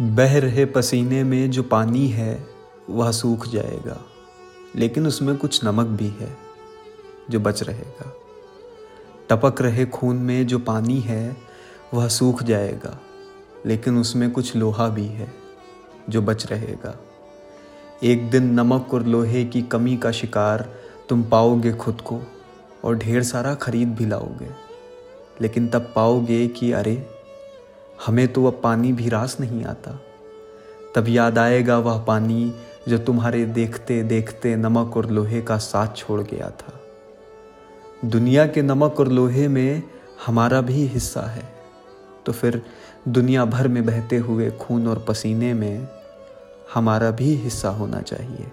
बह रहे पसीने में जो पानी है, वह सूख जाएगा। लेकिन उसमें कुछ नमक भी है, जो बच रहेगा। टपक रहे खून में जो पानी है, वह सूख जाएगा। लेकिन उसमें कुछ लोहा भी है, जो बच रहेगा। एक दिन नमक और लोहे की कमी का शिकार तुम पाओगे खुद को, और ढेर सारा खरीद भी लाओगे। लेकिन तब पाओगे कि अरे हमें तो वह पानी भी रास नहीं आता। तब याद आएगा वह पानी जो तुम्हारे देखते देखते नमक और लोहे का साथ छोड़ गया था। दुनिया के नमक और लोहे में हमारा भी हिस्सा है। तो फिर दुनिया भर में बहते हुए खून और पसीने में हमारा भी हिस्सा होना चाहिए।